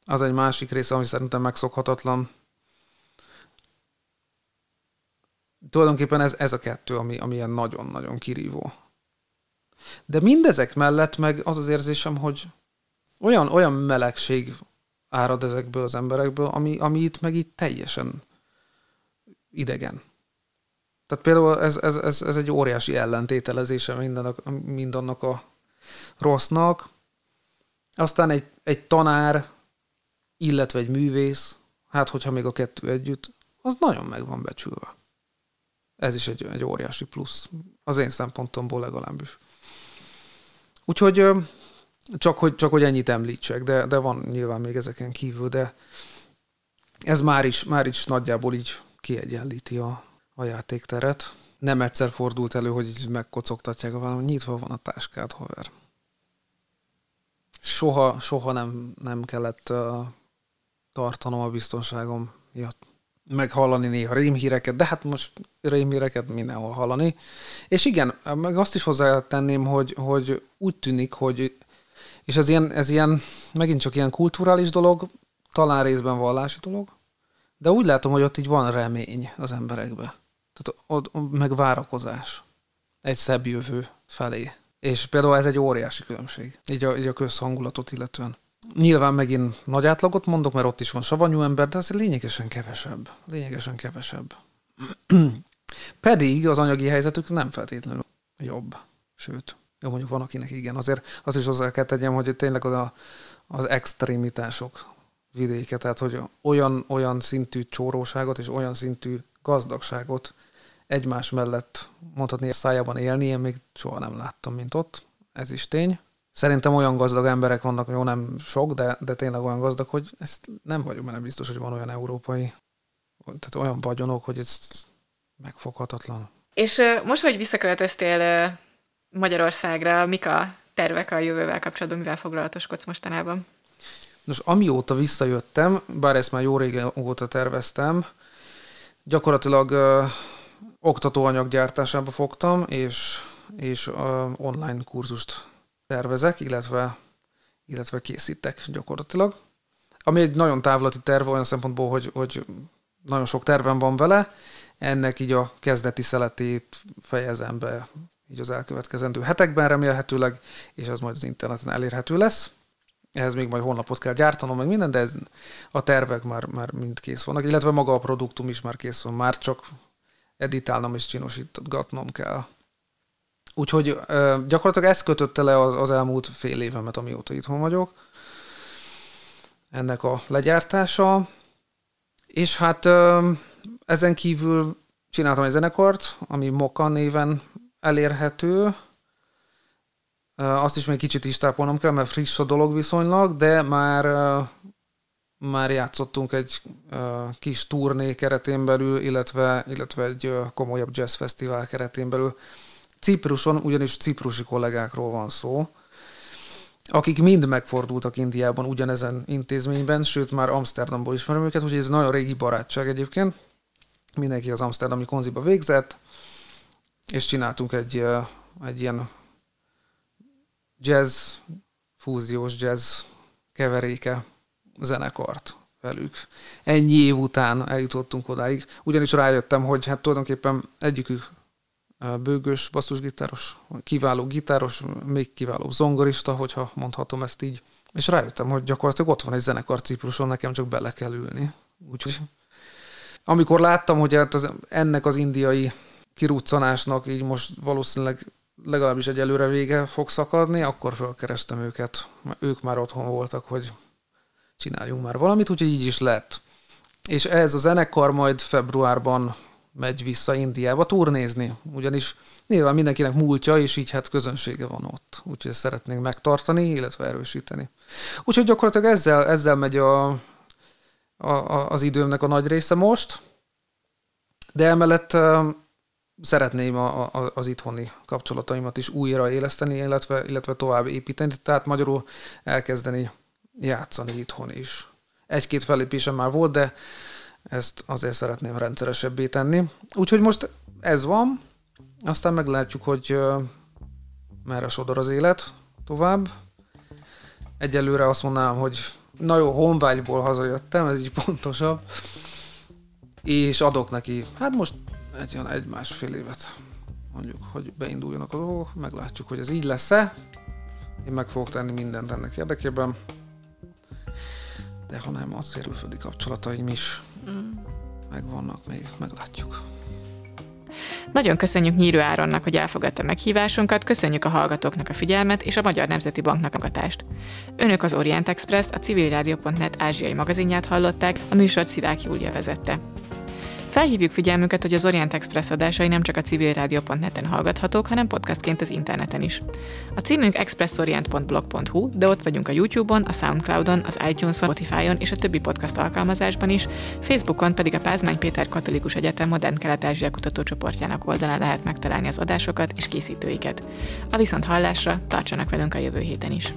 az egy másik része, ami szerintem megszokhatatlan. Tulajdonképpen ez, ez a kettő, ami, ami ilyen nagyon-nagyon kirívó. De mindezek mellett meg az az érzésem, hogy olyan, olyan melegség árad ezekből az emberekből, ami, ami itt meg itt teljesen idegen. Tehát például ez, ez, ez, ez egy óriási ellentételezése mindennek, mindannak a rossznak. Aztán egy, egy tanár, illetve egy művész, hát hogyha még a kettő együtt, az nagyon meg van becsülve. Ez is egy, egy óriási plusz, az én szempontomból legalábbis. Úgyhogy csak hogy, csak hogy ennyit említsek, de, de van nyilván még ezeken kívül, de ez már is, már is nagyjából így kiegyenlíti a, a játékteret. Nem egyszer fordult elő, hogy így megkocogtatják a nyitva van a táskád, haver. Soha, soha nem, nem kellett uh, tartanom a biztonságom miatt meghallani néha rémhíreket, de hát most rémhíreket mindenhol hallani. És igen, meg azt is hozzátenném, hogy, hogy úgy tűnik, hogy és ez ilyen, ez ilyen, megint csak ilyen kulturális dolog, talán részben vallási dolog, de úgy látom, hogy ott így van remény az emberekbe. Tehát ott meg várakozás egy szebb jövő felé. És például ez egy óriási különbség, így a, így a közhangulatot illetően. Nyilván megint nagy átlagot mondok, mert ott is van savanyú ember, de azért lényegesen kevesebb. Lényegesen kevesebb. Pedig az anyagi helyzetük nem feltétlenül jobb. Sőt, jó, mondjuk van, akinek igen. Azért azt is hozzá kell tegyem, hogy tényleg az, a, az extrémitások vidéke, tehát hogy olyan, olyan szintű csóróságot és olyan szintű gazdagságot egymás mellett mondhatni szájában élni, én még soha nem láttam, mint ott. Ez is tény. Szerintem olyan gazdag emberek vannak, jó nem sok, de, de tényleg olyan gazdag, hogy ezt nem vagyok benne biztos, hogy van olyan európai, tehát olyan vagyonok, hogy ez megfoghatatlan. És most, hogy visszaköltöztél Magyarországra, mik a tervek a jövővel kapcsolatban, mivel foglalatoskodsz mostanában? Nos, amióta visszajöttem, bár ezt már jó régen óta terveztem, gyakorlatilag ö, oktatóanyag gyártásába fogtam, és, és ö, online kurzust tervezek, illetve, illetve készítek gyakorlatilag. Ami egy nagyon távlati terv olyan szempontból, hogy, hogy nagyon sok tervem van vele, ennek így a kezdeti szeletét fejezem be így az elkövetkezendő hetekben remélhetőleg, és az majd az interneten elérhető lesz. Ehhez még majd honlapot kell gyártanom, meg minden, de ez, a tervek már, már mind kész vannak, illetve maga a produktum is már kész van, már csak editálnom és csinosítgatnom kell. Úgyhogy gyakorlatilag ez kötötte le az, az elmúlt fél évemet, amióta itthon vagyok. Ennek a legyártása. És hát ezen kívül csináltam egy zenekart, ami Moka néven elérhető. Azt is még kicsit is tápolnom kell, mert friss a dolog viszonylag, de már, már játszottunk egy kis turné keretén belül, illetve, illetve egy komolyabb jazz fesztivál keretén belül. Cipruson, ugyanis ciprusi kollégákról van szó, akik mind megfordultak Indiában ugyanezen intézményben, sőt már Amsterdamból ismerem őket, úgyhogy ez nagyon régi barátság egyébként. Mindenki az Amsterdami konziba végzett, és csináltunk egy, egy ilyen jazz, fúziós jazz keveréke zenekart velük. Ennyi év után eljutottunk odáig, ugyanis rájöttem, hogy hát tulajdonképpen egyikük bőgős basszusgitáros, kiváló gitáros, még kiváló zongorista, hogyha mondhatom ezt így. És rájöttem, hogy gyakorlatilag ott van egy zenekar Cipruson, nekem csak bele kell ülni. Úgyhogy amikor láttam, hogy hát az, ennek az indiai kiruccanásnak így most valószínűleg legalábbis egy előre vége fog szakadni, akkor felkerestem őket. Ők már otthon voltak, hogy csináljunk már valamit, úgyhogy így is lett. És ez a zenekar majd februárban megy vissza Indiába turnézni, ugyanis nyilván mindenkinek múltja, és így hát közönsége van ott. Úgyhogy ezt szeretnénk megtartani, illetve erősíteni. Úgyhogy gyakorlatilag ezzel, ezzel megy a, a, a, az időmnek a nagy része most, de emellett szeretném a, a, az itthoni kapcsolataimat is újra éleszteni, illetve, illetve tovább építeni, tehát magyarul elkezdeni játszani itthon is. Egy-két felépésem már volt, de ezt azért szeretném rendszeresebbé tenni. Úgyhogy most ez van, aztán meglátjuk, hogy merre sodor az élet tovább. Egyelőre azt mondanám, hogy na jó, honvágyból hazajöttem, ez így pontosabb, és adok neki, hát most egy, egy másfél évet. mondjuk, hogy beinduljanak a dolgok, meglátjuk, hogy ez így lesz-e. Én meg fogok tenni mindent ennek érdekében. De ha nem, az érülföldi kapcsolataim is. Megvannak még, meglátjuk. Nagyon köszönjük Nyírő Áronnak, hogy elfogadta meghívásunkat, köszönjük a hallgatóknak a figyelmet és a Magyar Nemzeti Banknak a gatást. Önök az Orient Express, a civilrádió.net ázsiai magazinját hallották, a műsort Szivák Júlia vezette. Felhívjuk figyelmüket, hogy az Orient Express adásai nem csak a civilrádió.net-en hallgathatók, hanem podcastként az interneten is. A címünk expressorient.blog.hu, de ott vagyunk a YouTube-on, a Soundcloud-on, az iTunes-on, Spotify-on és a többi podcast alkalmazásban is, Facebookon pedig a Pázmány Péter Katolikus Egyetem Modern Kelet-Ázsia kutatócsoportjának oldalán lehet megtalálni az adásokat és készítőiket. A viszont hallásra tartsanak velünk a jövő héten is.